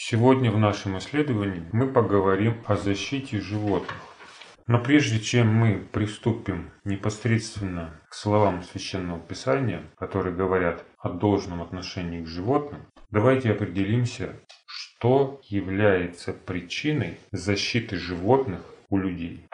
Сегодня в нашем исследовании мы поговорим о защите животных. Но прежде чем мы приступим непосредственно к словам Священного Писания, которые говорят о должном отношении к животным, давайте определимся, что является причиной защиты животных у людей.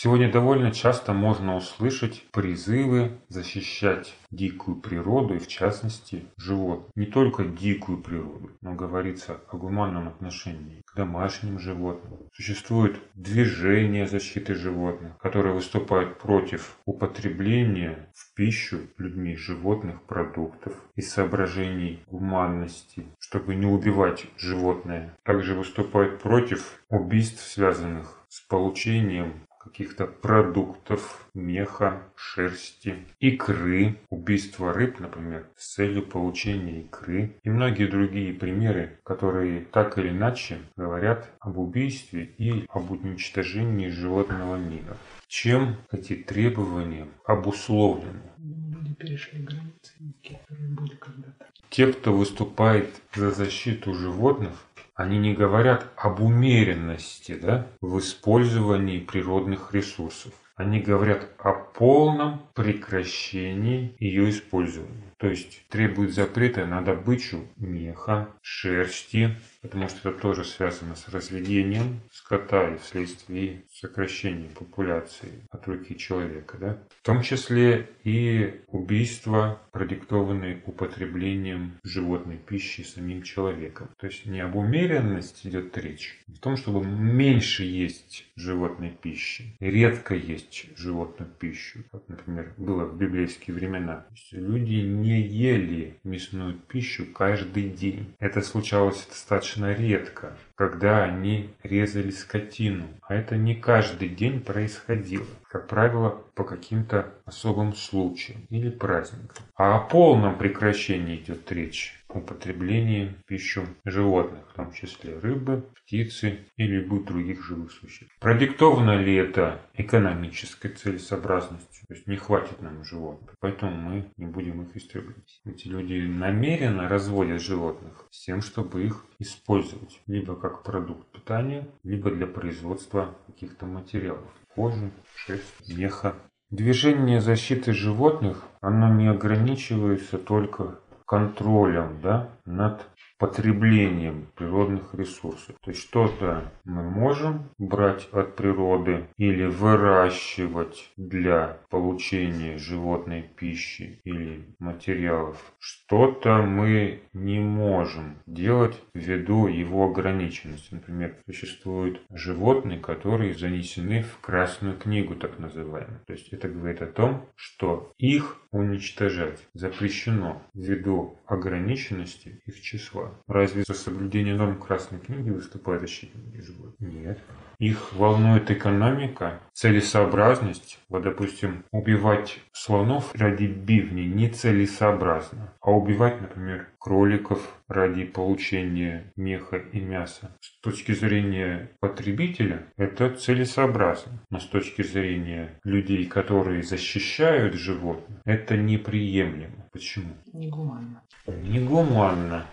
Сегодня довольно часто можно услышать призывы защищать дикую природу и в частности животных. Не только дикую природу, но говорится о гуманном отношении к домашним животным. Существует движение защиты животных, которые выступают против употребления в пищу людьми животных продуктов из соображений гуманности, чтобы не убивать животное. Также выступают против убийств, связанных с получением каких-то продуктов, меха, шерсти, икры, убийство рыб, например, с целью получения икры и многие другие примеры, которые так или иначе говорят об убийстве и об уничтожении животного мира. Чем эти требования обусловлены? Люди перешли границы, которые были когда-то. Те, кто выступает за защиту животных, они не говорят об умеренности да, в использовании природных ресурсов. Они говорят о полном прекращении ее использования. То есть требуют запрета на добычу меха, шерсти, потому что это тоже связано с разведением скота и вследствие сокращения популяции от руки человека. Да? В том числе и убийства, продиктованные употреблением животной пищи самим человеком. То есть не об умеренности идет речь, а в том, чтобы меньше есть животной пищи, редко есть животную пищу, как, например, было в библейские времена. Люди не ели мясную пищу каждый день. Это случалось достаточно редко, когда они резали скотину. А это не каждый день происходило. Как правило, по каким-то особым случаям или праздникам. А о полном прекращении идет речь употреблении пищу животных, в том числе рыбы, птицы и любых других живых существ. Продиктовано ли это экономической целесообразностью? То есть не хватит нам животных, поэтому мы не будем их истреблять. Эти люди намеренно разводят животных с тем, чтобы их использовать либо как продукт питания, либо для производства каких-то материалов. Кожи, шерсть, меха. Движение защиты животных, оно не ограничивается только контролем да, над потреблением природных ресурсов. То есть что-то мы можем брать от природы или выращивать для получения животной пищи или материалов. Что-то мы не можем делать ввиду его ограниченности. Например, существуют животные, которые занесены в Красную книгу, так называемую. То есть это говорит о том, что их уничтожать запрещено ввиду ограниченности их числа. Разве за соблюдение норм Красной книги выступают защитники животных? Нет. Их волнует экономика, целесообразность. Вот, допустим, убивать слонов ради бивни нецелесообразно. А убивать, например, кроликов ради получения меха и мяса. С точки зрения потребителя это целесообразно. Но с точки зрения людей, которые защищают животных, это неприемлемо. Почему? Негуманно. Негуманно.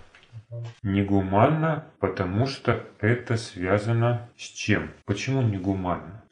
Негуманно, потому что это связано с чем? Почему негуманно?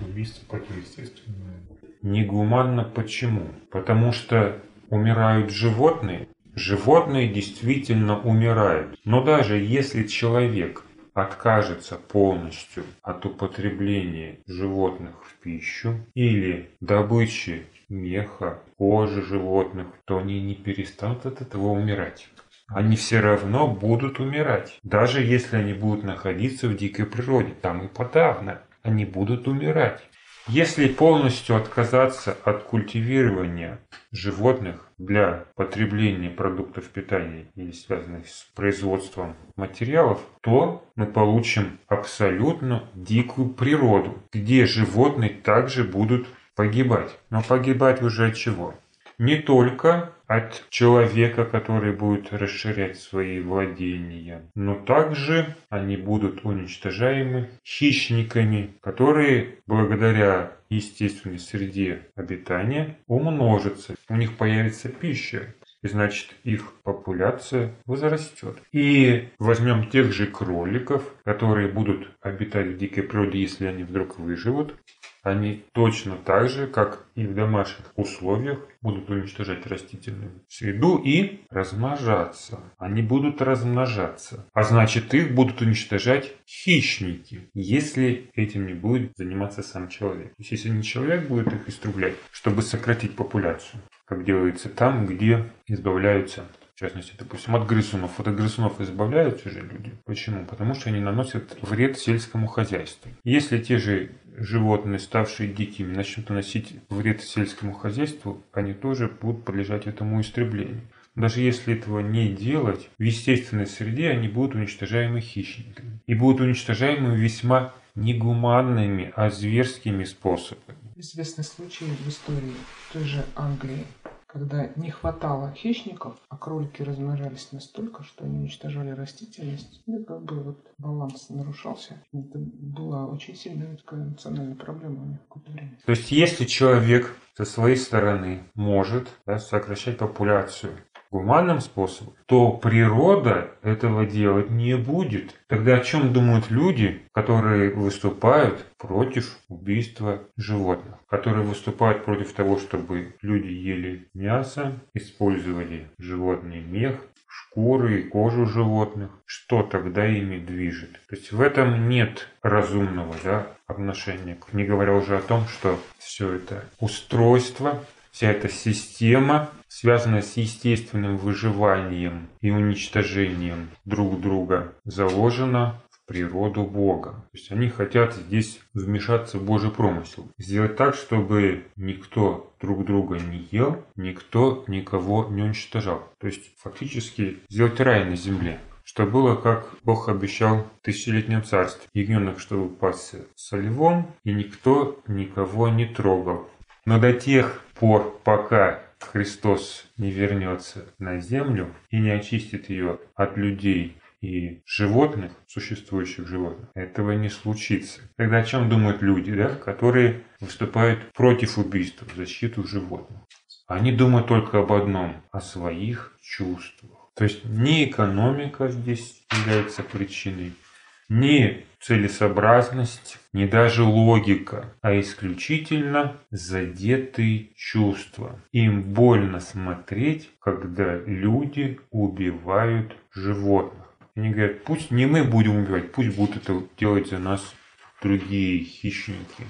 Убийство противоестественное. Негуманно почему? Потому что умирают животные. Животные действительно умирают. Но даже если человек откажется полностью от употребления животных в пищу или добычи меха, кожи животных, то они не перестанут от этого умирать они все равно будут умирать. Даже если они будут находиться в дикой природе, там и подавно, они будут умирать. Если полностью отказаться от культивирования животных для потребления продуктов питания или связанных с производством материалов, то мы получим абсолютно дикую природу, где животные также будут погибать. Но погибать уже от чего? Не только от человека, который будет расширять свои владения. Но также они будут уничтожаемы хищниками, которые благодаря естественной среде обитания умножатся. У них появится пища. и значит их популяция возрастет. И возьмем тех же кроликов, которые будут обитать в дикой природе, если они вдруг выживут, они точно так же, как и в домашних условиях, будут уничтожать растительную среду и размножаться. Они будут размножаться. А значит, их будут уничтожать хищники, если этим не будет заниматься сам человек. То есть, если не человек будет их истреблять, чтобы сократить популяцию, как делается там, где избавляются частности, допустим, от грызунов. От грызунов избавляются же люди. Почему? Потому что они наносят вред сельскому хозяйству. Если те же животные, ставшие дикими, начнут наносить вред сельскому хозяйству, они тоже будут подлежать этому истреблению. Даже если этого не делать, в естественной среде они будут уничтожаемы хищниками. И будут уничтожаемы весьма негуманными, а зверскими способами. Известный случай в истории той же Англии, когда не хватало хищников, а кролики размножались настолько, что они уничтожали растительность, ну, как бы вот баланс нарушался. Это была очень сильная такая национальная проблема у них какое-то время. То есть, если человек со своей стороны может да, сокращать популяцию гуманным способом, то природа этого делать не будет. Тогда о чем думают люди, которые выступают против убийства животных, которые выступают против того, чтобы люди ели мясо, использовали животный мех, шкуры и кожу животных, что тогда ими движет. То есть в этом нет разумного да, отношения, не говоря уже о том, что все это устройство, вся эта система связанная с естественным выживанием и уничтожением друг друга, заложена в природу Бога. То есть они хотят здесь вмешаться в Божий промысел. Сделать так, чтобы никто друг друга не ел, никто никого не уничтожал. То есть фактически сделать рай на земле что было, как Бог обещал в тысячелетнем царстве. Ягненок, чтобы пасся со львом, и никто никого не трогал. Но до тех пор, пока Христос не вернется на землю и не очистит ее от людей и животных, существующих животных, этого не случится. Тогда о чем думают люди, да, которые выступают против убийства, в защиту животных? Они думают только об одном – о своих чувствах. То есть не экономика здесь является причиной, не целесообразность, не даже логика, а исключительно задетые чувства. Им больно смотреть, когда люди убивают животных. Они говорят, пусть не мы будем убивать, пусть будут это делать за нас другие хищники.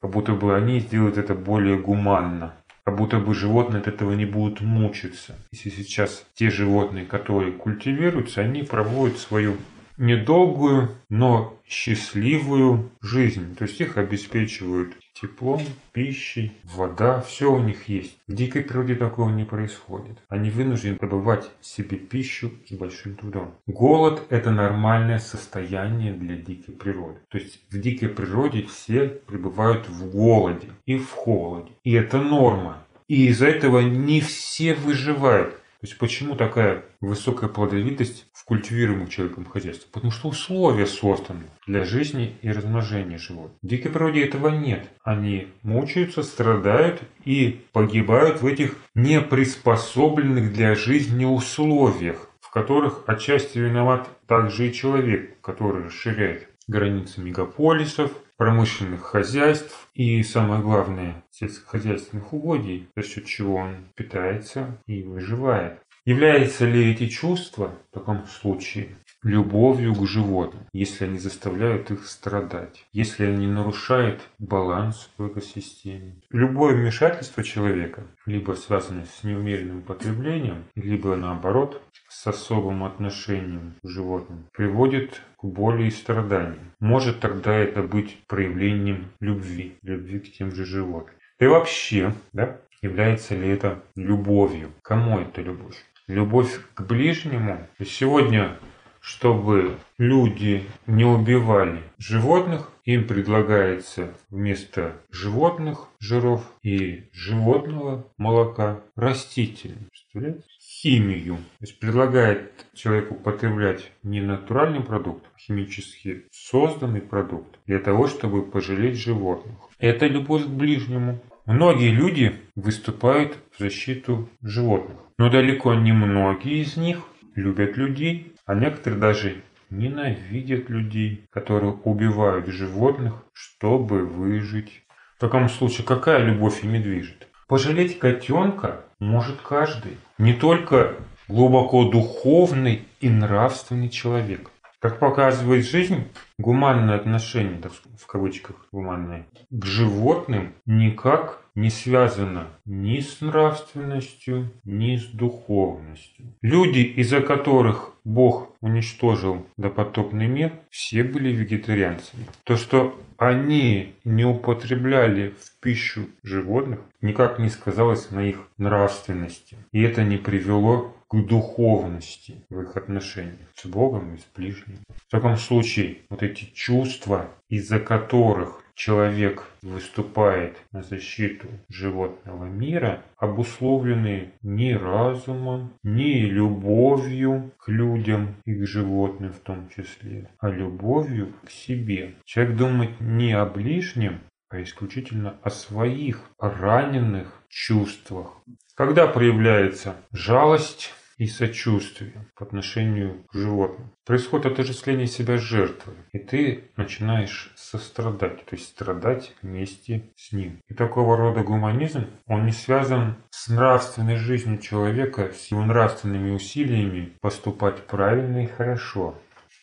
Как будто бы они сделают это более гуманно. Как будто бы животные от этого не будут мучиться. Если сейчас те животные, которые культивируются, они проводят свою недолгую, но счастливую жизнь. То есть их обеспечивают теплом, пищей, вода, все у них есть. В дикой природе такого не происходит. Они вынуждены добывать себе пищу с большим трудом. Голод – это нормальное состояние для дикой природы. То есть в дикой природе все пребывают в голоде и в холоде. И это норма. И из-за этого не все выживают. То есть почему такая высокая плодовитость в культивируемых человеком хозяйстве? Потому что условия созданы для жизни и размножения животных. В дикой природе этого нет. Они мучаются, страдают и погибают в этих неприспособленных для жизни условиях, в которых отчасти виноват также и человек, который расширяет границы мегаполисов, промышленных хозяйств и, самое главное, сельскохозяйственных угодий, за счет чего он питается и выживает. Являются ли эти чувства в таком случае любовью к животным, если они заставляют их страдать, если они нарушают баланс в экосистеме. Любое вмешательство человека, либо связанное с неумеренным потреблением, либо наоборот с особым отношением к животным, приводит к боли и страданиям. Может тогда это быть проявлением любви, любви к тем же животным. И вообще, да, является ли это любовью? Кому это любовь? Любовь к ближнему. Сегодня чтобы люди не убивали животных, им предлагается вместо животных жиров и животного молока растительный. Представляете? Химию. То есть предлагает человеку потреблять не натуральный продукт, а химически созданный продукт для того, чтобы пожалеть животных. Это любовь к ближнему. многие люди выступают в защиту животных. Но далеко не многие из них любят людей, а некоторые даже ненавидят людей, которые убивают животных, чтобы выжить. В таком случае какая любовь ими движет? Пожалеть котенка может каждый. Не только глубоко духовный и нравственный человек. Как показывает жизнь, гуманное отношение, так в кавычках гуманное, к животным никак не связано ни с нравственностью, ни с духовностью. Люди, из-за которых Бог уничтожил допотопный мир, все были вегетарианцами. То, что они не употребляли в пищу животных, никак не сказалось на их нравственности. И это не привело к духовности в их отношениях с Богом и с ближним. В таком случае вот эти чувства, из-за которых человек выступает на защиту животного мира, обусловлены не разумом, не любовью к людям и к животным в том числе, а любовью к себе. Человек думает не о ближнем, а исключительно о своих раненых чувствах. Когда проявляется жалость, и сочувствие по отношению к животным. Происходит отождествление себя с жертвой, и ты начинаешь сострадать, то есть страдать вместе с ним. И такого рода гуманизм, он не связан с нравственной жизнью человека, с его нравственными усилиями поступать правильно и хорошо.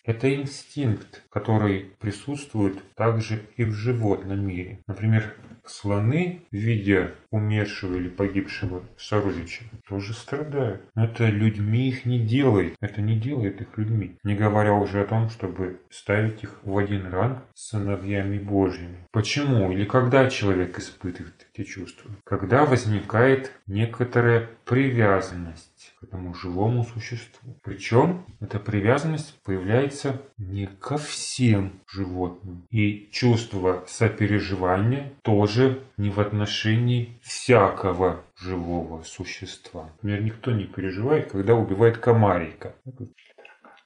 Это инстинкт, который присутствует также и в животном мире. Например, слоны, видя умершего или погибшего сородича, тоже страдают. Но это людьми их не делает. Это не делает их людьми. Не говоря уже о том, чтобы ставить их в один ранг с сыновьями Божьими. Почему или когда человек испытывает эти чувства? Когда возникает некоторая привязанность к этому живому существу. Причем эта привязанность появляется не ко всем животным. И чувство сопереживания тоже не в отношении всякого живого существа. Например, никто не переживает, когда убивает комарика.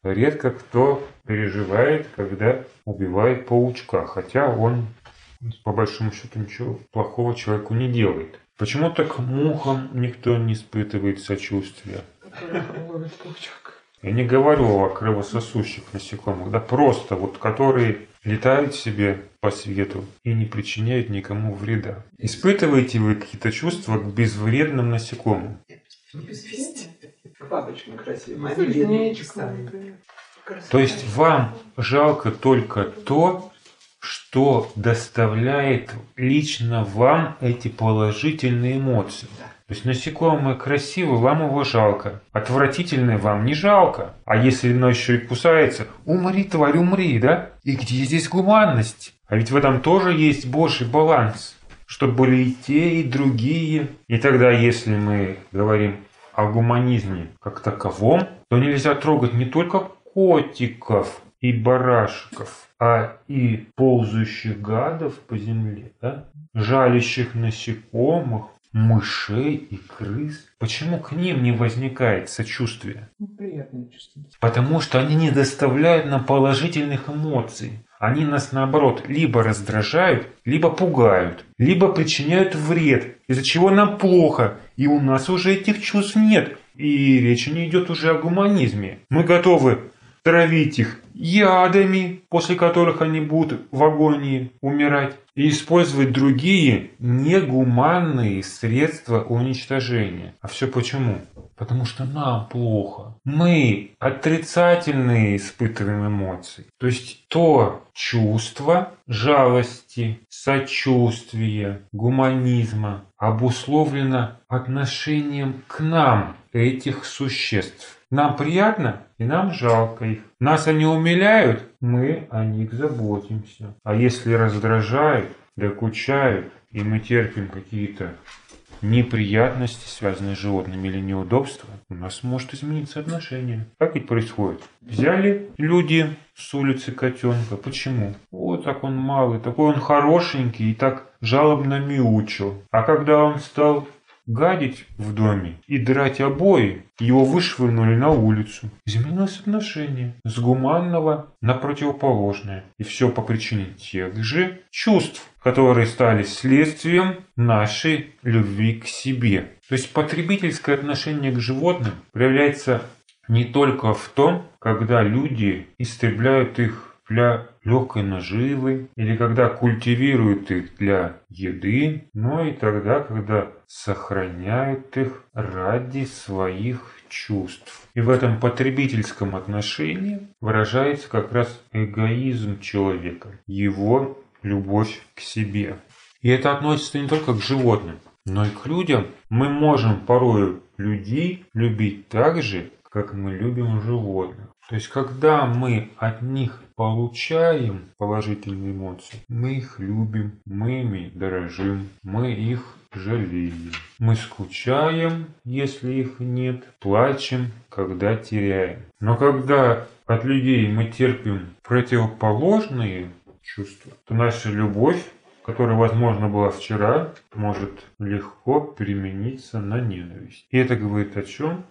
Редко кто переживает, когда убивает паучка, хотя он по большому счету ничего плохого человеку не делает. Почему так мухам никто не испытывает сочувствия? Я не говорю о кровососущих насекомых, да просто вот которые летают себе по свету и не причиняют никому вреда. Испытываете вы какие-то чувства к безвредным насекомым? Бабочкам красивым. То есть вам жалко только то, что доставляет лично вам эти положительные эмоции. То есть насекомое красивое, вам его жалко. Отвратительное вам не жалко. А если оно еще и кусается, умри, тварь, умри, да? И где здесь гуманность? А ведь в этом тоже есть Божий баланс. Чтобы были и те, и другие. И тогда, если мы говорим о гуманизме как таковом, то нельзя трогать не только котиков и барашков, а и ползающих гадов по земле, да? жалящих насекомых, мышей и крыс. Почему к ним не возникает сочувствие? Ну, приятное чувство. Потому что они не доставляют нам положительных эмоций. Они нас, наоборот, либо раздражают, либо пугают, либо причиняют вред, из-за чего нам плохо, и у нас уже этих чувств нет. И речь не идет уже о гуманизме. Мы готовы травить их ядами, после которых они будут в агонии умирать, и использовать другие негуманные средства уничтожения. А все почему? Потому что нам плохо. Мы отрицательные испытываем эмоции. То есть то чувство жалости, сочувствия, гуманизма обусловлено отношением к нам этих существ. Нам приятно, и нам жалко их. Нас они умиляют, мы о них заботимся. А если раздражают, докучают, и мы терпим какие-то неприятности, связанные с животными или неудобства, у нас может измениться отношение. Как ведь происходит? Взяли люди с улицы котенка. Почему? Вот так он малый, такой он хорошенький и так жалобно мяучил. А когда он стал гадить в доме и драть обои, его вышвырнули на улицу. Изменилось отношение с гуманного на противоположное. И все по причине тех же чувств, которые стали следствием нашей любви к себе. То есть потребительское отношение к животным проявляется не только в том, когда люди истребляют их для легкой наживы или когда культивируют их для еды, но и тогда, когда сохраняют их ради своих чувств. И в этом потребительском отношении выражается как раз эгоизм человека, его любовь к себе. И это относится не только к животным, но и к людям. Мы можем порой людей любить так же, как мы любим животных. То есть, когда мы от них получаем положительные эмоции, мы их любим, мы ими дорожим, мы их жалеем. Мы скучаем, если их нет, плачем, когда теряем. Но когда от людей мы терпим противоположные чувства, то наша любовь которая, возможно, была вчера, может легко перемениться на ненависть. И это говорит о чем?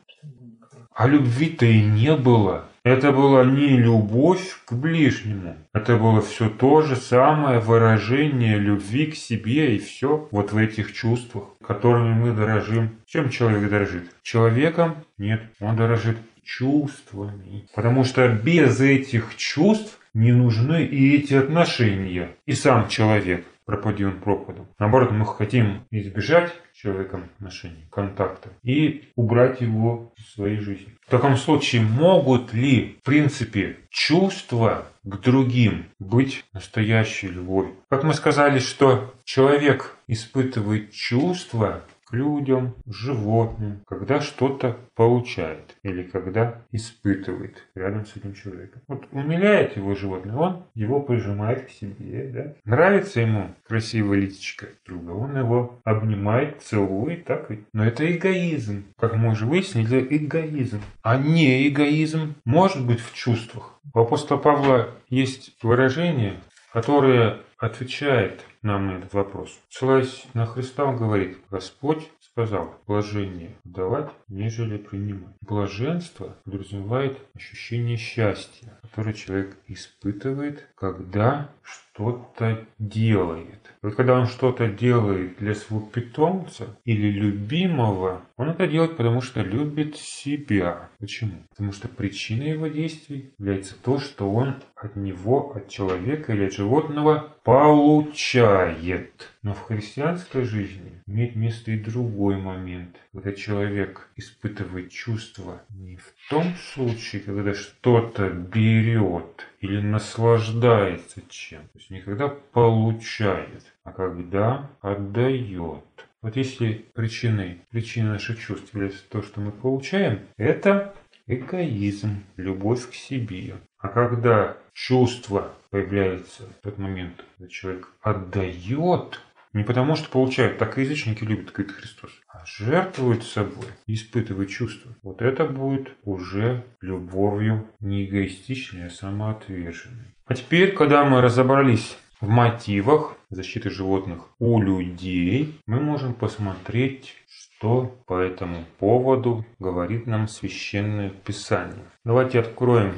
А любви-то и не было. Это была не любовь к ближнему. Это было все то же самое выражение любви к себе и все вот в этих чувствах, которыми мы дорожим. Чем человек дорожит? Человеком? Нет, он дорожит чувствами. Потому что без этих чувств не нужны и эти отношения, и сам человек пропади он пропадом. Наоборот, мы хотим избежать человеком отношений, контакта и убрать его из своей жизни. В таком случае могут ли, в принципе, чувства к другим быть настоящей любовью? Как мы сказали, что человек испытывает чувства людям, животным, когда что-то получает или когда испытывает рядом с этим человеком. Вот умиляет его животное, он его прижимает к себе, да? Нравится ему красивая личико друга, он его обнимает, целует, так ведь? Но это эгоизм. Как мы уже выяснили, эгоизм. А не эгоизм может быть в чувствах. У апостола Павла есть выражение, которое отвечает нам на этот вопрос. Ссылаясь на Христа, он говорит, Господь сказал, блажение давать, нежели принимать. Блаженство подразумевает ощущение счастья, которое человек испытывает, когда что-то делает. Вот когда он что-то делает для своего питомца или любимого, он это делает, потому что любит себя. Почему? Потому что причиной его действий является то, что он от него, от человека или от животного получает. Но в христианской жизни имеет место и другой момент, когда человек испытывает чувства не в том случае, когда что-то берет или наслаждается чем, то есть не когда получает, а когда отдает. Вот если причиной, причиной наших чувств является то, что мы получаем, это эгоизм, любовь к себе. А когда чувство появляется в тот момент, когда человек отдает, не потому что получают, так и язычники любят, говорит Христос, а жертвуют собой, испытывают чувства. Вот это будет уже любовью не эгоистичной, а самоотверженной. А теперь, когда мы разобрались в мотивах защиты животных у людей, мы можем посмотреть, что по этому поводу говорит нам Священное Писание. Давайте откроем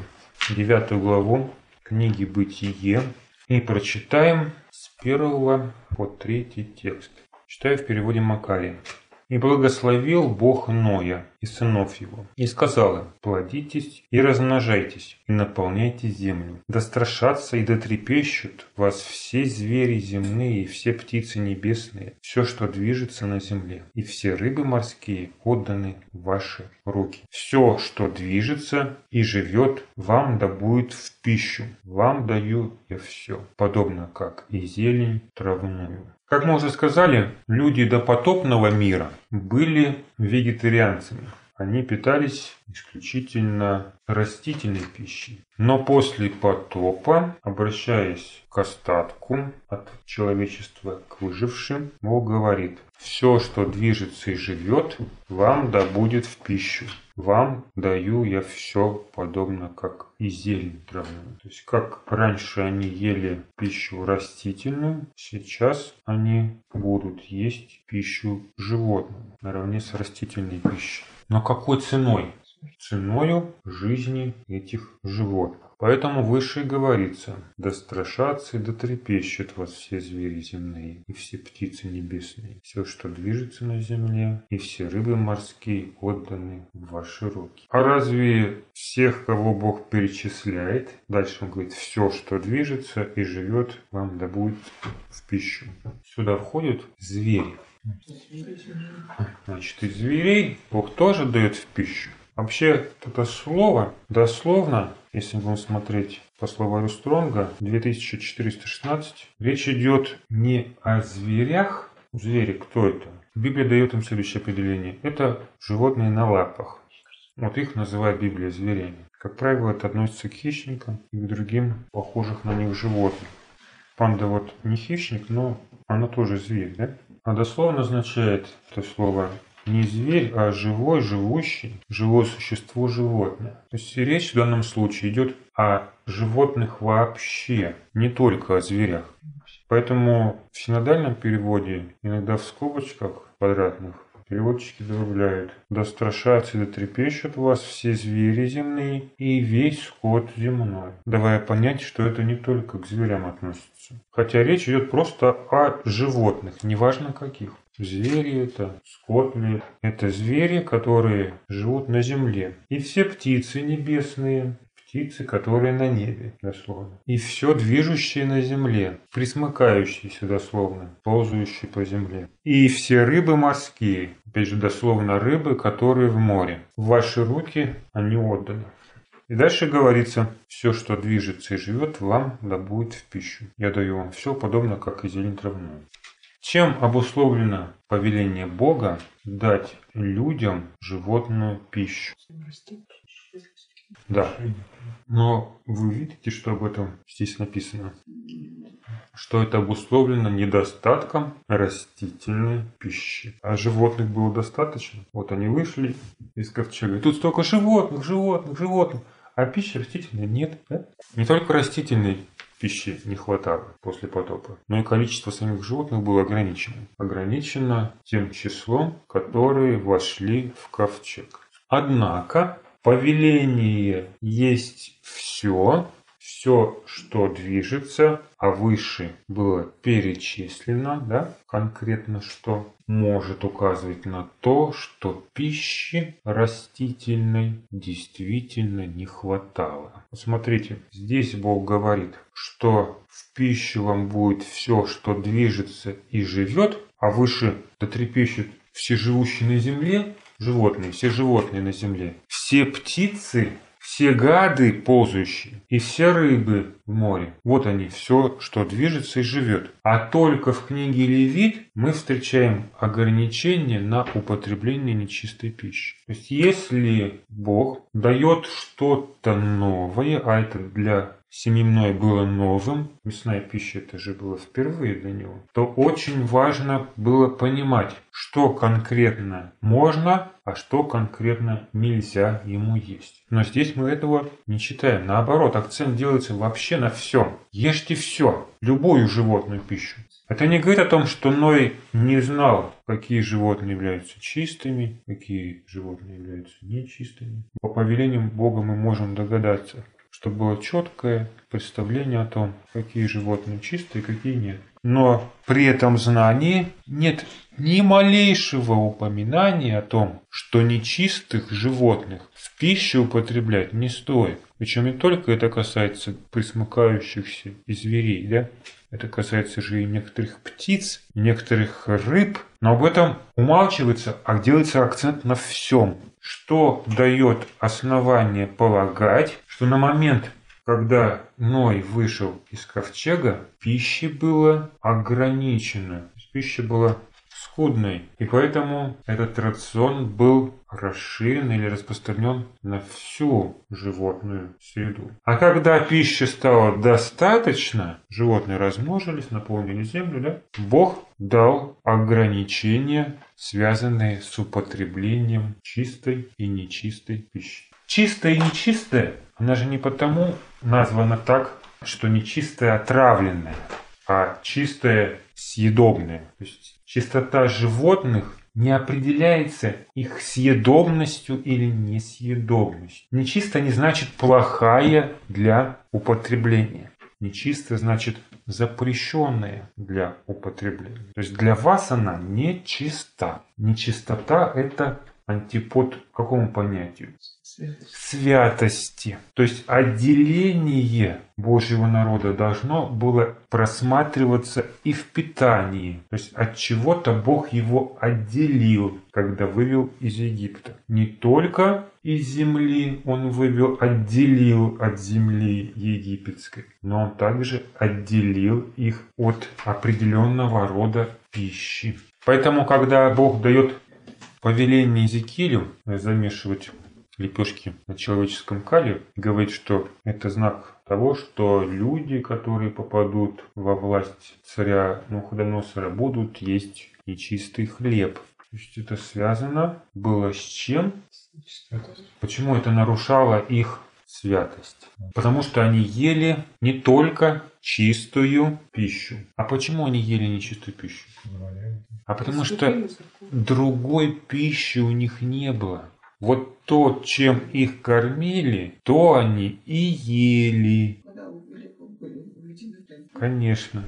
девятую главу книги «Бытие» и прочитаем с первого по третий текст. Читаю в переводе Макария. И благословил Бог Ноя и сынов его, и сказал им, плодитесь и размножайтесь, и наполняйте землю. Да страшатся и дотрепещут вас все звери земные и все птицы небесные, все, что движется на земле, и все рыбы морские отданы в ваши руки. Все, что движется и живет, вам да будет в пищу. Вам даю я все, подобно как и зелень травную. Как мы уже сказали, люди допотопного мира были вегетарианцами. Они питались исключительно растительной пищей. Но после потопа, обращаясь к остатку от человечества к выжившим, Бог говорит, «Все, что движется и живет, вам да будет в пищу. Вам даю я все подобно, как и зелень травную». То есть, как раньше они ели пищу растительную, сейчас они будут есть пищу животную наравне с растительной пищей. Но какой ценой? Ценою жизни этих животных. Поэтому выше говорится, да страшатся и да трепещут вас все звери земные, и все птицы небесные, все, что движется на земле, и все рыбы морские отданы в ваши руки. А разве всех, кого Бог перечисляет, дальше он говорит, все, что движется и живет, вам да будет в пищу. Сюда входят звери. Значит, и зверей Бог тоже дает в пищу. Вообще, это слово дословно, если будем смотреть по словарю Стронга, 2416, речь идет не о зверях. Звери, кто это? Библия дает им следующее определение. Это животные на лапах. Вот их называет Библия зверями. Как правило, это относится к хищникам и к другим похожих на них животным. Панда вот не хищник, но она тоже зверь, да? А дословно означает это слово не зверь, а живой, живущий, живое существо, животное. То есть речь в данном случае идет о животных вообще, не только о зверях. Поэтому в синодальном переводе, иногда в скобочках квадратных, переводчики добавляют «Да страшатся и да трепещут вас все звери земные и весь скот земной», давая понять, что это не только к зверям относится. Хотя речь идет просто о животных, неважно каких. Звери это, скот ли, это звери, которые живут на земле. И все птицы небесные, птицы, которые на небе, дословно. И все движущее на земле, присмыкающиеся дословно, ползающие по земле. И все рыбы морские, опять же дословно рыбы, которые в море. В ваши руки они отданы. И дальше говорится, все, что движется и живет, вам да будет в пищу. Я даю вам все, подобно как и зелень травную. Чем обусловлено повеление Бога дать людям животную пищу? Да. Но вы видите, что об этом здесь написано? Что это обусловлено недостатком растительной пищи. А животных было достаточно. Вот они вышли из ковчега. И тут столько животных, животных, животных. А пищи растительной нет. Да? Не только растительной пищи не хватало после потопа. Но и количество самих животных было ограничено. Ограничено тем числом, которые вошли в ковчег. Однако повеление есть все, все, что движется, а выше было перечислено, да, конкретно что, может указывать на то, что пищи растительной действительно не хватало. Смотрите, здесь Бог говорит, что в пищу вам будет все, что движется и живет, а выше дотрепещут все живущие на земле, животные, все животные на земле, все птицы все гады ползающие и все рыбы в море. Вот они, все, что движется и живет. А только в книге Левит мы встречаем ограничения на употребление нечистой пищи. То есть если Бог дает что-то новое, а это для семимной было новым, мясная пища это же было впервые для него, то очень важно было понимать, что конкретно можно, а что конкретно нельзя ему есть. Но здесь мы этого не читаем. Наоборот, акцент делается вообще на всем. Ешьте все, любую животную пищу. Это не говорит о том, что Ной не знал, какие животные являются чистыми, какие животные являются нечистыми. По повелению Бога мы можем догадаться, чтобы было четкое представление о том, какие животные чистые, какие нет. Но при этом знании нет ни малейшего упоминания о том, что нечистых животных в пищу употреблять не стоит. Причем не только это касается присмыкающихся и зверей, да? Это касается же и некоторых птиц, и некоторых рыб. Но об этом умалчивается, а делается акцент на всем. Что дает основание полагать, что на момент, когда Ной вышел из ковчега, пищи было ограничено. Пища была скудной. И поэтому этот рацион был расширен или распространен на всю животную среду. А когда пищи стало достаточно, животные размножились, наполнили землю, да, Бог дал ограничения, связанные с употреблением чистой и нечистой пищи. Чистая и нечистая, она же не потому названа так, что нечистая отравленная, а чистая съедобная. То есть чистота животных не определяется их съедобностью или несъедобностью. Нечисто не значит плохая для употребления. Нечисто значит запрещенная для употребления. То есть для вас она нечиста. Нечистота – это антипод какому понятию? Святости. То есть отделение Божьего народа должно было просматриваться и в питании. То есть от чего-то Бог его отделил, когда вывел из Египта. Не только из земли он вывел, отделил от земли египетской, но он также отделил их от определенного рода пищи. Поэтому, когда Бог дает повеление Езекиилю замешивать лепешки на человеческом кале, говорит, что это знак того, что люди, которые попадут во власть царя Навуходоносора, будут есть нечистый хлеб. То есть это связано было с чем? Почему это нарушало их святость? Потому что они ели не только чистую пищу. А почему они ели нечистую пищу? А потому что другой пищи у них не было. Вот то, чем их кормили, то они и ели. Конечно.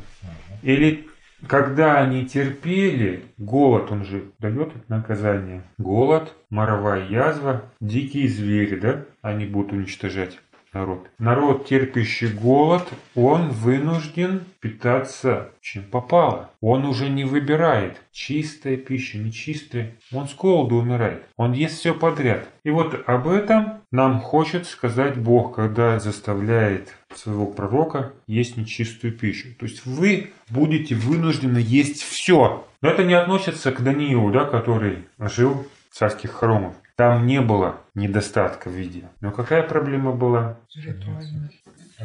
Или когда они терпели, голод, он же дает наказание. Голод, моровая язва, дикие звери, да, они будут уничтожать народ. Народ, терпящий голод, он вынужден питаться чем попало. Он уже не выбирает чистая пища, нечистая. Он с голоду умирает. Он ест все подряд. И вот об этом нам хочет сказать Бог, когда заставляет своего пророка есть нечистую пищу. То есть вы будете вынуждены есть все. Но это не относится к Даниилу, да, который жил царских хоромах. Там не было недостатка в виде. Но какая проблема была?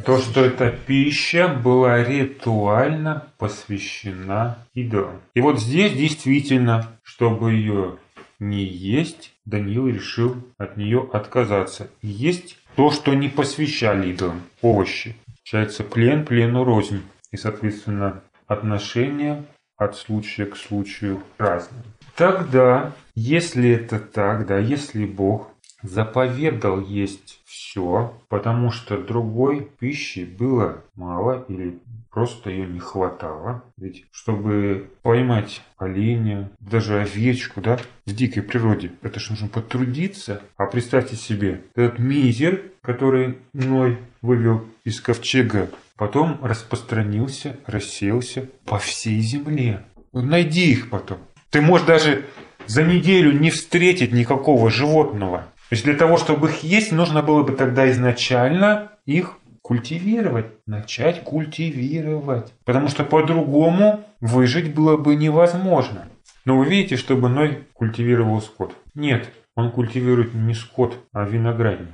То, что эта пища была ритуально посвящена идолам. И вот здесь действительно, чтобы ее не есть, Даниил решил от нее отказаться. Есть то, что не посвящали идолам, овощи. Получается плен плену рознь. И, соответственно, отношения от случая к случаю разные. Тогда, если это так, да, если Бог заповедал есть все, потому что другой пищи было мало или просто ее не хватало. Ведь чтобы поймать оленя, даже овечку, да, в дикой природе, это же нужно потрудиться. А представьте себе, этот мизер, который мной вывел из ковчега, потом распространился, рассеялся по всей земле. Найди их потом. Ты можешь даже за неделю не встретить никакого животного. То есть для того, чтобы их есть, нужно было бы тогда изначально их культивировать, начать культивировать. Потому что по-другому выжить было бы невозможно. Но вы видите, чтобы Ной культивировал скот. Нет, он культивирует не скот, а виноградники.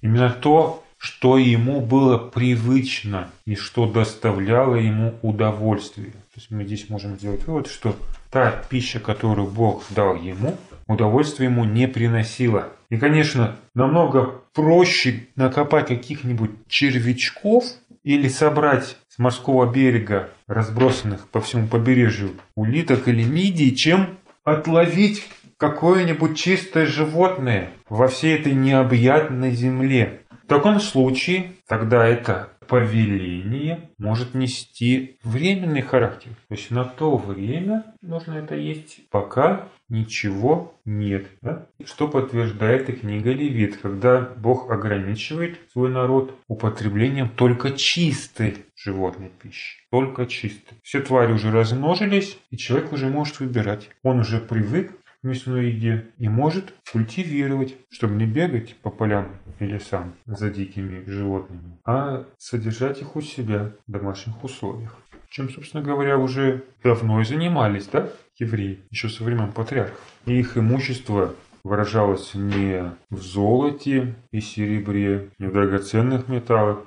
Именно то, что ему было привычно и что доставляло ему удовольствие. То есть мы здесь можем сделать вывод, что та пища, которую Бог дал ему, удовольствия ему не приносила. И, конечно, намного проще накопать каких-нибудь червячков или собрать с морского берега, разбросанных по всему побережью, улиток или мидий, чем отловить какое-нибудь чистое животное во всей этой необъятной земле. В таком случае тогда это повеление может нести временный характер. То есть на то время нужно это есть, пока ничего нет. Да? Что подтверждает и книга Левит, когда Бог ограничивает свой народ употреблением только чистой животной пищи. Только чистой. Все твари уже размножились, и человек уже может выбирать. Он уже привык мясной еде и может культивировать, чтобы не бегать по полям и лесам за дикими животными, а содержать их у себя в домашних условиях. Чем, собственно говоря, уже давно и занимались, да, евреи, еще со времен патриархов. И их имущество выражалось не в золоте и серебре, не в драгоценных металлах,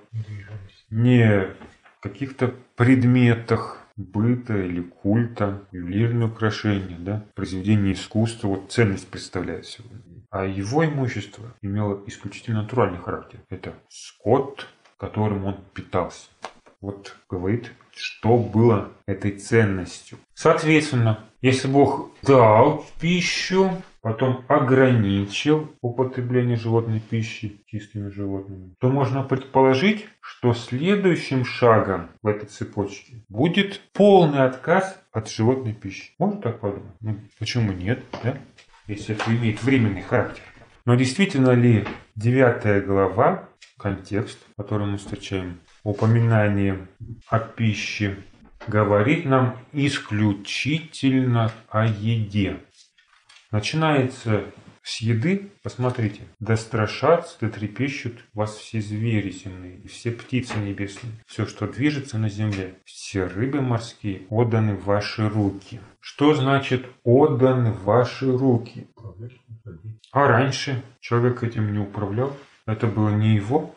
не в каких-то предметах, быта или культа, ювелирные украшения, да, произведение искусства, вот ценность представляет сегодня. А его имущество имело исключительно натуральный характер. Это скот, которым он питался. Вот говорит, что было этой ценностью. Соответственно, если Бог дал пищу, потом ограничил употребление животной пищи чистыми животными, то можно предположить, что следующим шагом в этой цепочке будет полный отказ от животной пищи. Можно так подумать? Ну, почему нет, да? Если это имеет временный характер. Но действительно ли 9 глава, контекст, который мы встречаем, упоминание о пище, говорит нам исключительно о еде. Начинается с еды, посмотрите, да страшатся, да трепещут вас все звери земные, все птицы небесные, все, что движется на земле, все рыбы морские отданы в ваши руки. Что значит отданы в ваши руки? А раньше человек этим не управлял, это было не его.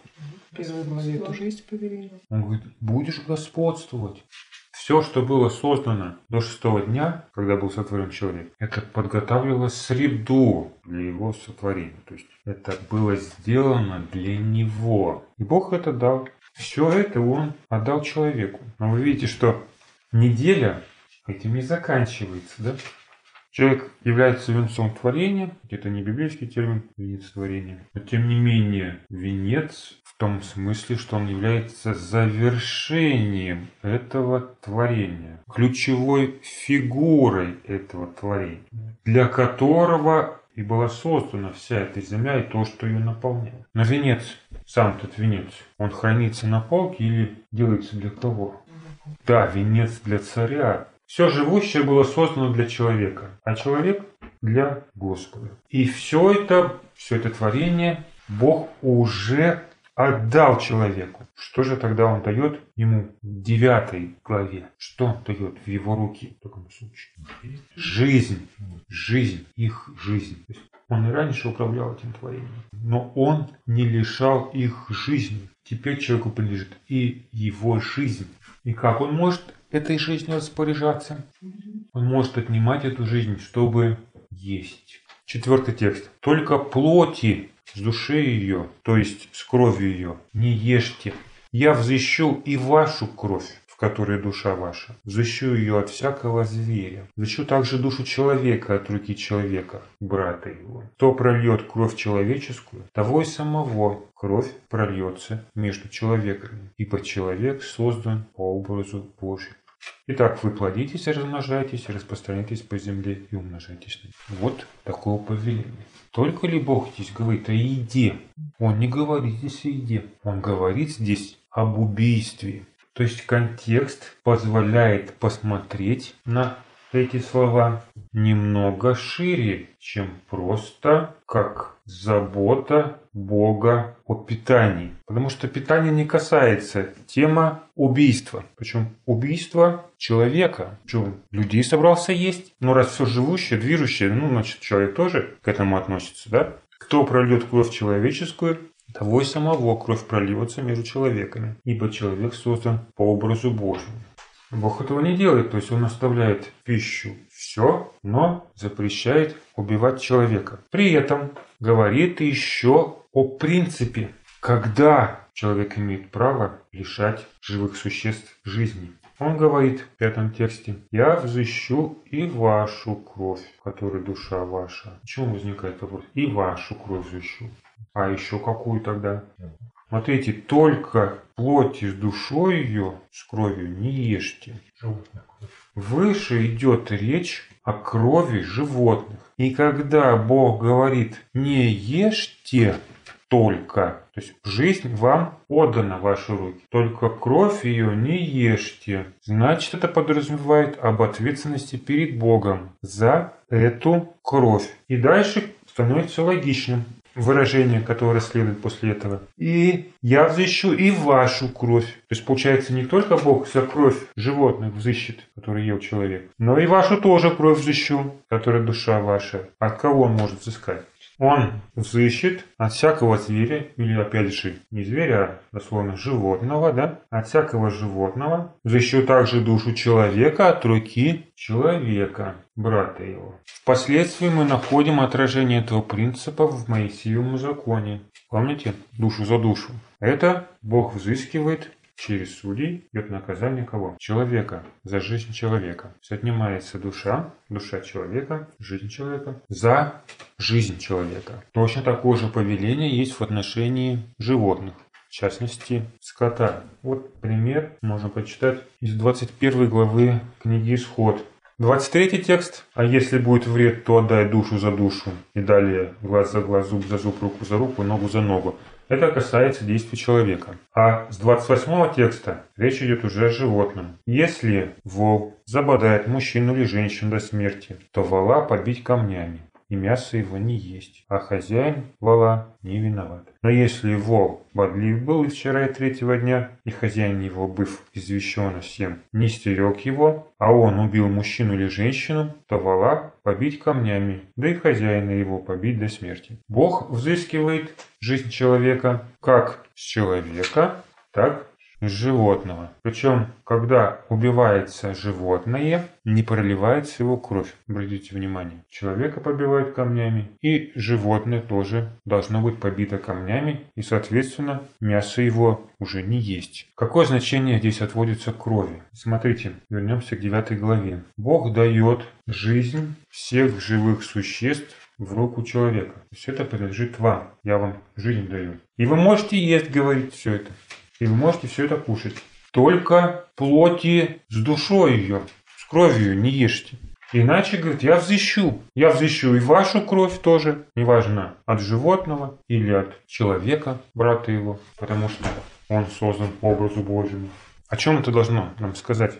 В первой главе тоже есть повеление. Он говорит, будешь господствовать. Все, что было создано до шестого дня, когда был сотворен человек, это подготавливало среду для его сотворения. То есть это было сделано для него. И Бог это дал. Все это он отдал человеку. Но вы видите, что неделя этим не заканчивается, да? Человек является венцом творения, это не библейский термин, венец творения, но тем не менее венец в том смысле, что он является завершением этого творения, ключевой фигурой этого творения, для которого и была создана вся эта земля и то, что ее наполняет. Но венец, сам этот венец, он хранится на полке или делается для кого? Да, венец для царя. Все живущее было создано для человека, а человек для Господа. И все это, все это творение Бог уже отдал человеку. Что же тогда он дает ему в девятой главе? Что он дает в его руки в таком случае? Жизнь. Жизнь. Их жизнь. Он и раньше управлял этим творением. Но он не лишал их жизни. Теперь человеку принадлежит и его жизнь. И как он может этой жизнью распоряжаться? Он может отнимать эту жизнь, чтобы есть. Четвертый текст. Только плоти с души ее, то есть с кровью ее, не ешьте. Я взыщу и вашу кровь, в которой душа ваша. Взыщу ее от всякого зверя. Взыщу также душу человека от руки человека, брата его. Кто прольет кровь человеческую, того и самого кровь прольется между человеками. Ибо человек создан по образу Божию. Итак, вы плодитесь, размножайтесь, распространяйтесь по земле и умножайтесь. Вот такое повеление. Только ли Бог здесь говорит о еде? Он не говорит здесь о еде. Он говорит здесь об убийстве. То есть контекст позволяет посмотреть на эти слова немного шире, чем просто как забота Бога о питании. Потому что питание не касается тема убийства. Причем убийство человека. Что, людей собрался есть? Ну, раз все живущее, движущее, ну, значит, человек тоже к этому относится, да? Кто прольет кровь человеческую, того и самого кровь проливается между человеками, ибо человек создан по образу Божьему. Бог этого не делает, то есть он оставляет пищу все, но запрещает убивать человека. При этом говорит еще о принципе, когда человек имеет право лишать живых существ жизни. Он говорит в пятом тексте, «Я взыщу и вашу кровь, которая душа ваша». Почему возникает вопрос? И вашу кровь взыщу. А еще какую тогда? Смотрите, только плоти с душой ее, с кровью не ешьте. Выше идет речь о крови животных. И когда Бог говорит «не ешьте», только. То есть жизнь вам отдана в ваши руки. Только кровь ее не ешьте. Значит, это подразумевает об ответственности перед Богом за эту кровь. И дальше становится логичным выражение, которое следует после этого. И я взыщу и вашу кровь. То есть, получается, не только Бог за кровь животных взыщет, который ел человек, но и вашу тоже кровь взыщу, которая душа ваша. От кого он может взыскать? Он взыщет от всякого зверя, или опять же не зверя, а дословно животного, да, от всякого животного, взыщу также душу человека от руки человека, брата его. Впоследствии мы находим отражение этого принципа в Моисеевом законе. Помните? Душу за душу. Это Бог взыскивает через судей идет наказание кого? Человека, за жизнь человека. Есть отнимается душа, душа человека, жизнь человека, за жизнь человека. Точно такое же повеление есть в отношении животных. В частности, скота. Вот пример можно прочитать из 21 главы книги «Исход». 23 текст. А если будет вред, то отдай душу за душу. И далее глаз за глаз, зуб за зуб, руку за руку, ногу за ногу. Это касается действий человека. А с 28 текста речь идет уже о животном. Если вол забодает мужчину или женщину до смерти, то вола побить камнями и мясо его не есть, а хозяин вола не виноват. Но если вол бодлив был вчера и третьего дня, и хозяин его, быв извещен всем, не стерег его, а он убил мужчину или женщину, то вола побить камнями, да и хозяина его побить до смерти. Бог взыскивает жизнь человека как с человека, так животного. Причем, когда убивается животное, не проливается его кровь. Обратите внимание. Человека побивают камнями, и животное тоже должно быть побито камнями, и, соответственно, мясо его уже не есть. Какое значение здесь отводится крови? Смотрите, вернемся к 9 главе. Бог дает жизнь всех живых существ в руку человека. То есть это принадлежит вам. Я вам жизнь даю. И вы можете есть, говорить все это. И вы можете все это кушать. Только плоти с душой ее, с кровью не ешьте. Иначе, говорит, я взыщу. Я взыщу и вашу кровь тоже, неважно, от животного или от человека, брата его, потому что он создан по образу Божьему. О чем это должно нам сказать?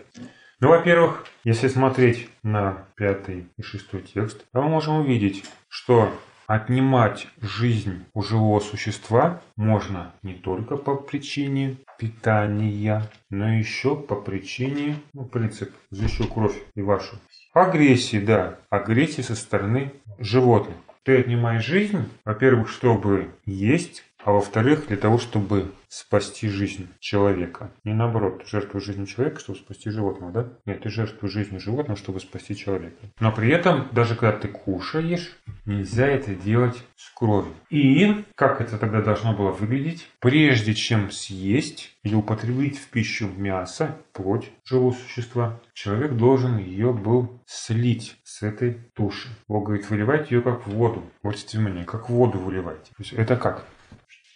Ну, во-первых, если смотреть на пятый и шестой текст, то мы можем увидеть, что Отнимать жизнь у живого существа можно не только по причине питания, но еще по причине, ну, принцип, защищу кровь и вашу. Агрессии, да, агрессии со стороны животных. Ты отнимаешь жизнь, во-первых, чтобы есть, а во-вторых, для того, чтобы спасти жизнь человека. Не наоборот, ты жертвуешь жизнью человека, чтобы спасти животного, да? Нет, ты жертвуешь жизнью животного, чтобы спасти человека. Но при этом, даже когда ты кушаешь, нельзя это делать с кровью. И как это тогда должно было выглядеть? Прежде чем съесть или употребить в пищу мясо, плоть живого существа, человек должен ее был слить с этой туши. Бог говорит, выливайте ее как в воду. Вот внимание, как в воду выливайте. То есть это как?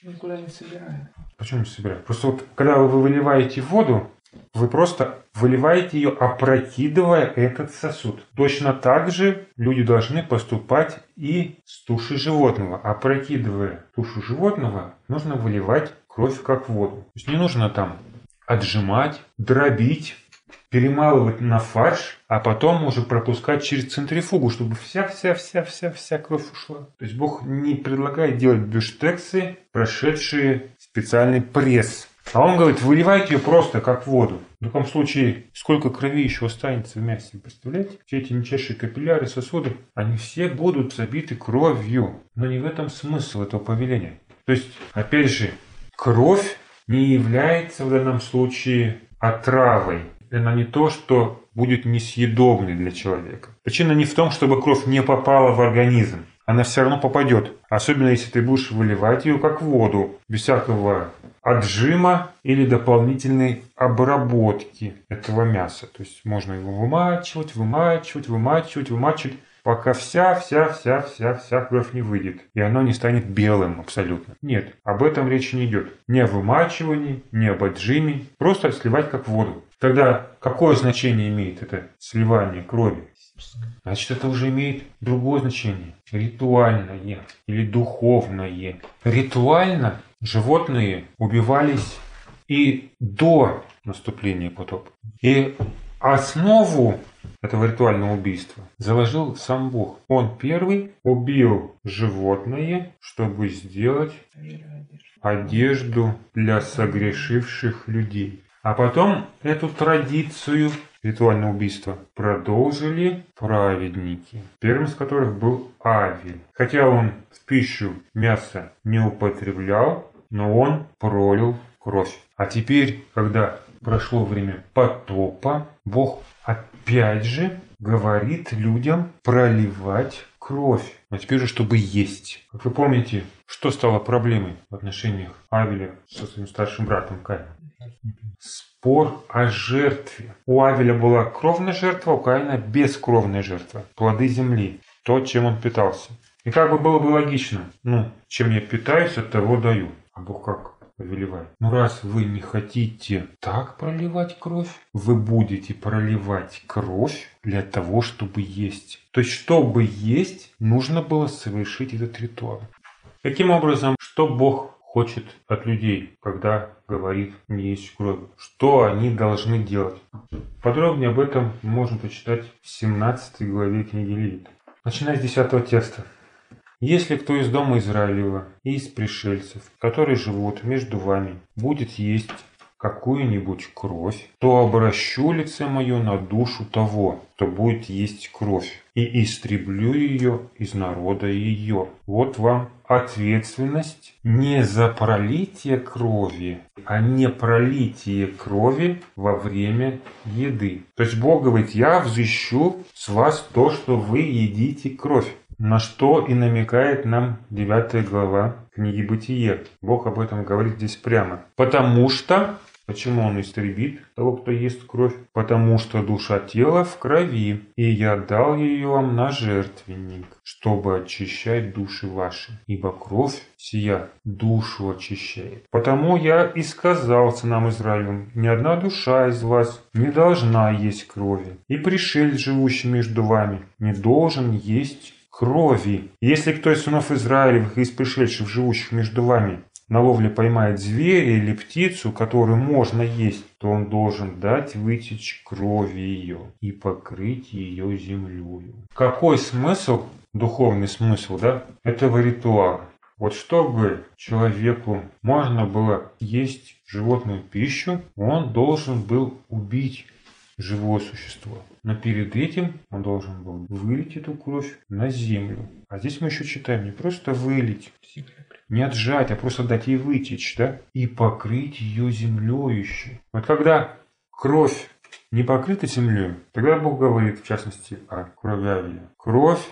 Никуда не собираем. Почему не собираем? Просто вот когда вы выливаете воду, вы просто выливаете ее, опрокидывая этот сосуд. Точно так же люди должны поступать и с тушей животного. Опрокидывая тушу животного, нужно выливать кровь как воду. То есть не нужно там отжимать, дробить, перемалывать на фарш, а потом уже пропускать через центрифугу, чтобы вся-вся-вся-вся-вся кровь ушла. То есть Бог не предлагает делать бюштексы, прошедшие специальный пресс. А он говорит, выливайте ее просто как воду. В таком случае, сколько крови еще останется в мясе, представляете? Все эти мельчайшие капилляры, сосуды, они все будут забиты кровью. Но не в этом смысл этого повеления. То есть, опять же, кровь не является в данном случае отравой она не то, что будет несъедобной для человека. Причина не в том, чтобы кровь не попала в организм. Она все равно попадет. Особенно если ты будешь выливать ее как воду, без всякого отжима или дополнительной обработки этого мяса. То есть можно его вымачивать, вымачивать, вымачивать, вымачивать. Пока вся-вся-вся-вся-вся кровь не выйдет, и оно не станет белым абсолютно. Нет, об этом речи не идет. Не о вымачивании, не об отжиме, просто сливать как воду. Тогда какое значение имеет это сливание крови? Значит, это уже имеет другое значение. Ритуальное или духовное. Ритуально животные убивались и до наступления потопа. И основу этого ритуального убийства заложил сам Бог. Он первый убил животное, чтобы сделать одежду для согрешивших людей. А потом эту традицию ритуального убийства продолжили праведники, первым из которых был Авель. Хотя он в пищу мясо не употреблял, но он пролил кровь. А теперь, когда прошло время потопа, Бог опять же говорит людям проливать кровь. Но теперь же, чтобы есть. Как вы помните, что стало проблемой в отношениях Авеля со своим старшим братом Каином? Спор о жертве. У Авеля была кровная жертва, у Каина бескровная жертва. Плоды земли. То, чем он питался. И как бы было бы логично, ну, чем я питаюсь, от того даю. А Бог как? Повелевает. Ну раз вы не хотите так проливать кровь, вы будете проливать кровь для того, чтобы есть. То есть, чтобы есть, нужно было совершить этот ритуал. Каким образом, что Бог хочет от людей, когда говорит «не есть кровь», что они должны делать. Подробнее об этом можно почитать в 17 главе книги Левит. Начиная с 10 текста. Если кто из дома Израилева и из пришельцев, которые живут между вами, будет есть какую-нибудь кровь, то обращу лице мое на душу того, кто будет есть кровь, и истреблю ее из народа ее. Вот вам ответственность не за пролитие крови, а не пролитие крови во время еды. То есть Бог говорит, я взыщу с вас то, что вы едите кровь. На что и намекает нам 9 глава книги Бытие. Бог об этом говорит здесь прямо. Потому что Почему он истребит того, кто ест кровь? Потому что душа тела в крови, и я дал ее вам на жертвенник, чтобы очищать души ваши. Ибо кровь сия душу очищает. Потому я и сказал сынам Израилевым, ни одна душа из вас не должна есть крови, и пришелец, живущий между вами, не должен есть крови. Если кто из сынов Израилевых и из пришедших, живущих между вами, на ловле поймает зверя или птицу, которую можно есть, то он должен дать вытечь крови ее и покрыть ее землею. Какой смысл, духовный смысл, да, этого ритуала? Вот чтобы человеку можно было есть животную пищу, он должен был убить живое существо. Но перед этим он должен был вылить эту кровь на землю. А здесь мы еще читаем не просто вылить, не отжать, а просто дать ей вытечь, да? И покрыть ее землей еще. Вот когда кровь не покрыта землей, тогда Бог говорит, в частности, о крови Авеля. Кровь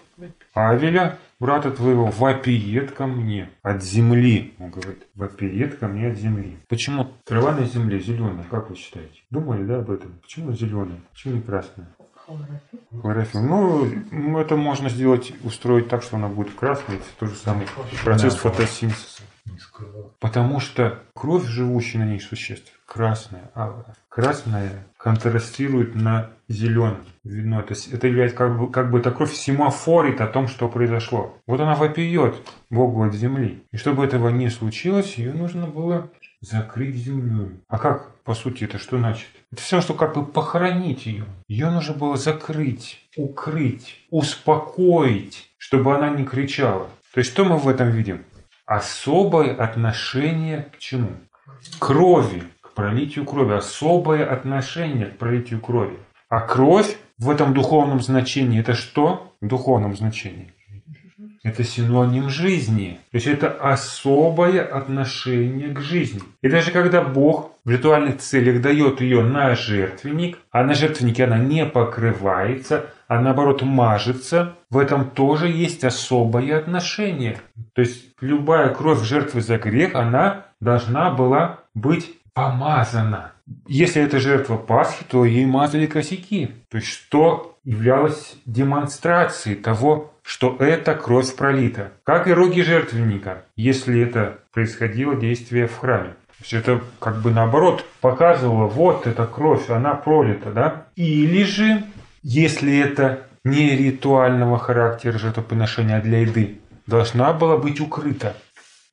Авеля, брата твоего, вопиет ко мне от земли. Он говорит, вопиет ко мне от земли. Почему трава на земле зеленая, как вы считаете? Думали, да, об этом? Почему зеленая? Почему не красная? Хлорофилл. Ну, это можно сделать, устроить так, что она будет красной. Это тот же самый процесс фотосинтеза. Потому что кровь, живущая на ней существ, красная, алая. Красная контрастирует на зеленый. Видно, это, это является как бы, как бы эта кровь семафорит о том, что произошло. Вот она вопиет Богу от земли. И чтобы этого не случилось, ее нужно было закрыть землей. А как, по сути, это что значит? Это все, что как бы похоронить ее. Ее нужно было закрыть, укрыть, успокоить, чтобы она не кричала. То есть что мы в этом видим? Особое отношение к чему? К крови, к пролитию крови. Особое отношение к пролитию крови. А кровь в этом духовном значении это что? В духовном значении это синоним жизни. То есть это особое отношение к жизни. И даже когда Бог в ритуальных целях дает ее на жертвенник, а на жертвеннике она не покрывается, а наоборот мажется, в этом тоже есть особое отношение. То есть любая кровь жертвы за грех, она должна была быть помазана. Если это жертва Пасхи, то ей мазали косяки. То есть что являлась демонстрацией того, что это кровь пролита. Как и роги жертвенника, если это происходило действие в храме. То есть это как бы наоборот показывало, вот эта кровь, она пролита, да? Или же, если это не ритуального характера жертвоприношения, для еды, должна была быть укрыта.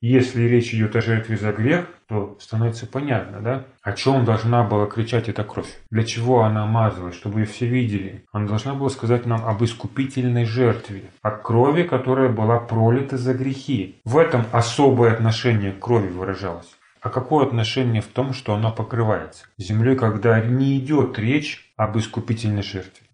Если речь идет о жертве за грех, то становится понятно, да? О чем должна была кричать эта кровь? Для чего она мазалась? Чтобы ее все видели. Она должна была сказать нам об искупительной жертве, о крови, которая была пролита за грехи. В этом особое отношение к крови выражалось. А какое отношение в том, что она покрывается землей, когда не идет речь об искупительной жертве?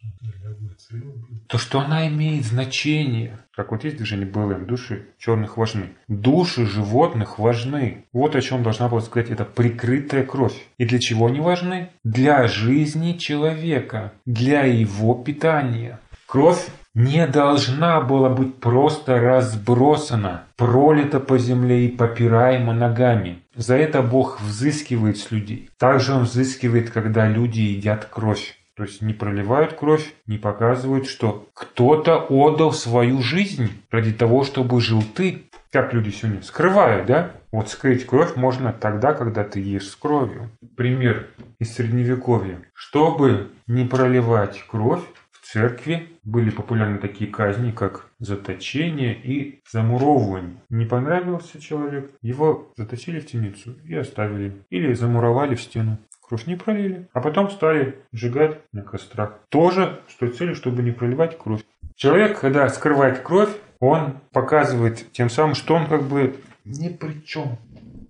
То что она имеет значение. Как вот есть движение БЛМ, души черных важны. Души животных важны. Вот о чем должна была сказать эта прикрытая кровь. И для чего они важны? Для жизни человека, для его питания. Кровь не должна была быть просто разбросана, пролита по земле и попираема ногами. За это Бог взыскивает с людей. Также Он взыскивает, когда люди едят кровь. То есть не проливают кровь, не показывают, что кто-то отдал свою жизнь ради того, чтобы жил ты. Как люди сегодня скрывают, да? Вот скрыть кровь можно тогда, когда ты ешь с кровью. Пример из Средневековья. Чтобы не проливать кровь, в церкви были популярны такие казни, как заточение и замуровывание. Не понравился человек, его заточили в темницу и оставили. Или замуровали в стену кровь не пролили, а потом стали сжигать на кострах. Тоже с той целью, чтобы не проливать кровь. Человек, когда скрывает кровь, он показывает тем самым, что он как бы ни при чем.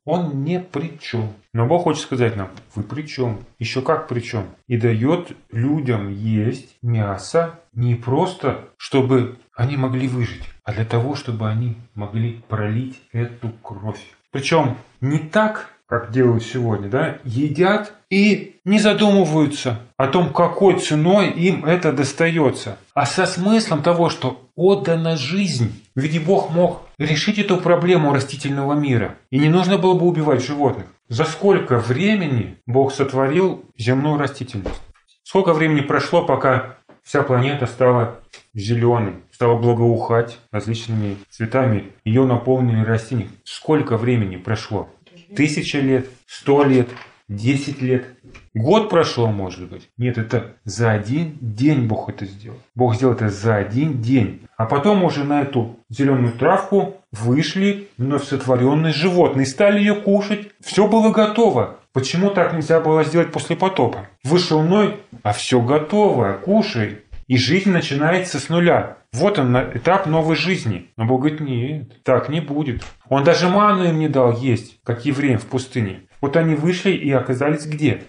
Он не при чем. Но Бог хочет сказать нам, вы при чем? Еще как при чем? И дает людям есть мясо не просто, чтобы они могли выжить, а для того, чтобы они могли пролить эту кровь. Причем не так, как делают сегодня, да, едят и не задумываются о том, какой ценой им это достается, а со смыслом того, что отдана жизнь. Ведь Бог мог решить эту проблему растительного мира, и не нужно было бы убивать животных. За сколько времени Бог сотворил земную растительность? Сколько времени прошло, пока вся планета стала зеленой, стала благоухать различными цветами, ее наполнили растения. Сколько времени прошло? Тысяча лет, сто лет, десять лет. Год прошло, может быть. Нет, это за один день Бог это сделал. Бог сделал это за один день. А потом уже на эту зеленую травку вышли вновь сотворенные животные, стали ее кушать. Все было готово. Почему так нельзя было сделать после потопа? Вышел Ной, а все готово, кушай. И жизнь начинается с нуля. Вот он, этап новой жизни. Но Бог говорит, нет, так не будет. Он даже ману им не дал есть, как евреям в пустыне. Вот они вышли и оказались где?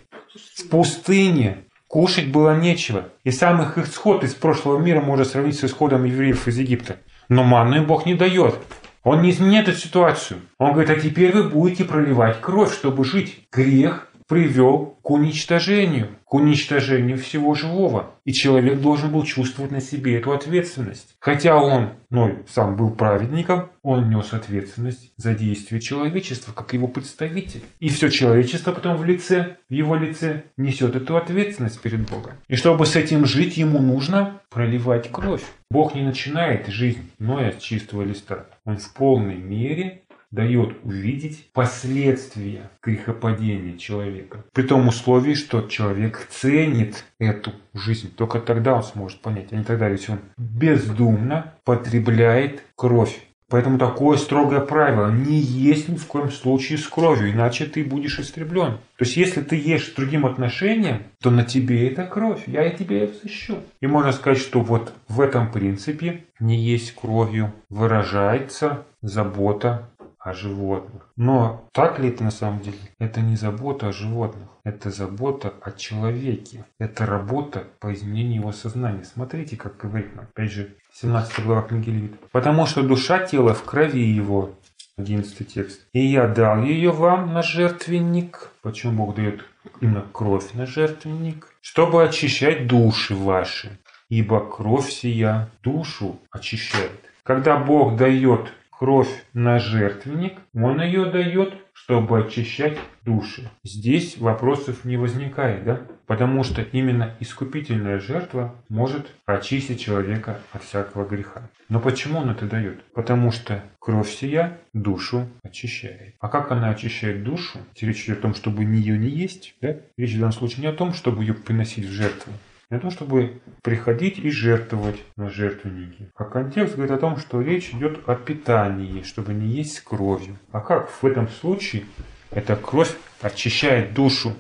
В пустыне. Кушать было нечего. И сам их исход из прошлого мира можно сравнить с исходом евреев из Египта. Но ману им Бог не дает. Он не изменяет эту ситуацию. Он говорит, а теперь вы будете проливать кровь, чтобы жить. Грех привел к уничтожению, к уничтожению всего живого. И человек должен был чувствовать на себе эту ответственность. Хотя он, ну, сам был праведником, он нес ответственность за действия человечества, как его представитель. И все человечество потом в лице, в его лице, несет эту ответственность перед Богом. И чтобы с этим жить, ему нужно проливать кровь. Бог не начинает жизнь Ноя с чистого листа. Он в полной мере дает увидеть последствия грехопадения человека. При том условии, что человек ценит эту жизнь. Только тогда он сможет понять, а не тогда, если он бездумно потребляет кровь. Поэтому такое строгое правило. Не есть ни в коем случае с кровью, иначе ты будешь истреблен. То есть, если ты ешь с другим отношением, то на тебе это кровь. Я и тебя взыщу. И можно сказать, что вот в этом принципе не есть кровью выражается забота о животных. Но так ли это на самом деле? Это не забота о животных. Это забота о человеке. Это работа по изменению его сознания. Смотрите, как говорит нам. Опять же, 17 глава книги Левит. Потому что душа тела в крови его. 11 текст. И я дал ее вам на жертвенник. Почему Бог дает именно кровь на жертвенник? Чтобы очищать души ваши. Ибо кровь сия душу очищает. Когда Бог дает кровь на жертвенник, он ее дает, чтобы очищать души. Здесь вопросов не возникает, да? Потому что именно искупительная жертва может очистить человека от всякого греха. Но почему он это дает? Потому что кровь сия душу очищает. А как она очищает душу? Речь идет о том, чтобы ее не есть. Да? Речь в данном случае не о том, чтобы ее приносить в жертву, не о том, чтобы приходить и жертвовать на жертвенники. А контекст говорит о том, что речь идет о питании, чтобы не есть кровью. А как в этом случае эта кровь очищает душу?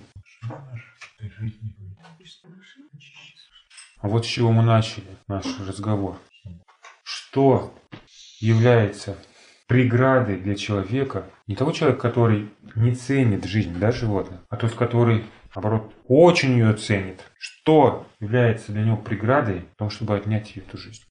А вот с чего мы начали наш разговор. Что является преградой для человека, не того человека, который не ценит жизнь да, животных, а тот, который наоборот, очень ее ценит. Что является для него преградой в том, чтобы отнять эту жизнь?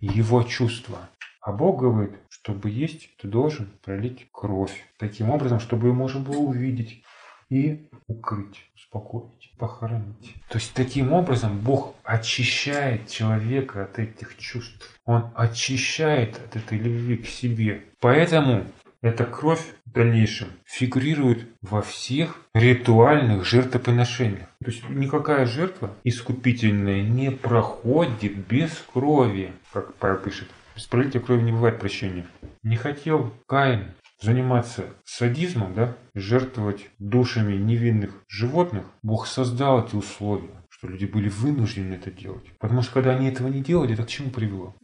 Его чувства. А Бог говорит, чтобы есть, ты должен пролить кровь. Таким образом, чтобы ее можно было увидеть и укрыть, успокоить, похоронить. То есть таким образом Бог очищает человека от этих чувств. Он очищает от этой любви к себе. Поэтому эта кровь в дальнейшем фигурирует во всех ритуальных жертвоприношениях. То есть никакая жертва искупительная не проходит без крови, как Павел пишет. Без пролития крови не бывает прощения. Не хотел Каин заниматься садизмом, да, жертвовать душами невинных животных, Бог создал эти условия, что люди были вынуждены это делать. Потому что когда они этого не делали, это к чему привело?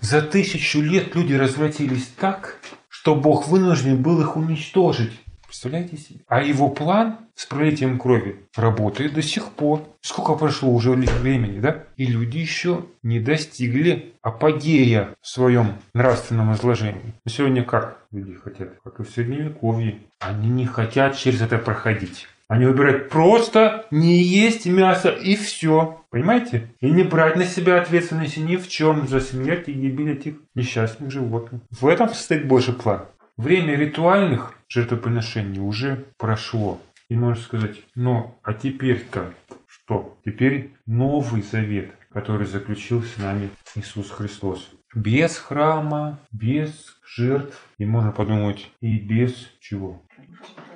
За тысячу лет люди развратились так, что Бог вынужден был их уничтожить. Представляете себе? А его план с пролитием крови работает до сих пор. Сколько прошло уже времени, да? И люди еще не достигли апогея в своем нравственном изложении. Но сегодня как люди хотят? Как и в Средневековье. Они не хотят через это проходить. Они выбирают просто не есть мясо и все. Понимаете? И не брать на себя ответственности ни в чем за смерть и гибель этих несчастных животных. В этом состоит Божий план. Время ритуальных жертвоприношений уже прошло. И можно сказать, ну а теперь-то что? Теперь Новый Завет, который заключил с нами Иисус Христос. Без храма, без жертв. И можно подумать, и без чего?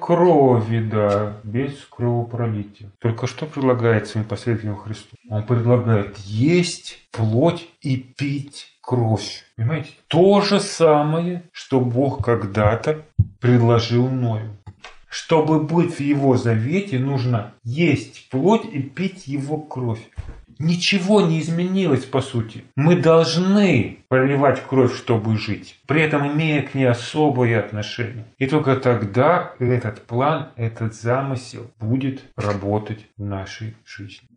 Крови, да, без кровопролития. Только что предлагает своим последователям Христу? Он предлагает есть плоть и пить кровь. Понимаете? То же самое, что Бог когда-то предложил мною. Чтобы быть в его завете, нужно есть плоть и пить его кровь. Ничего не изменилось по сути. Мы должны проливать кровь, чтобы жить, при этом имея к ней особое отношение. И только тогда этот план, этот замысел будет работать в нашей жизни.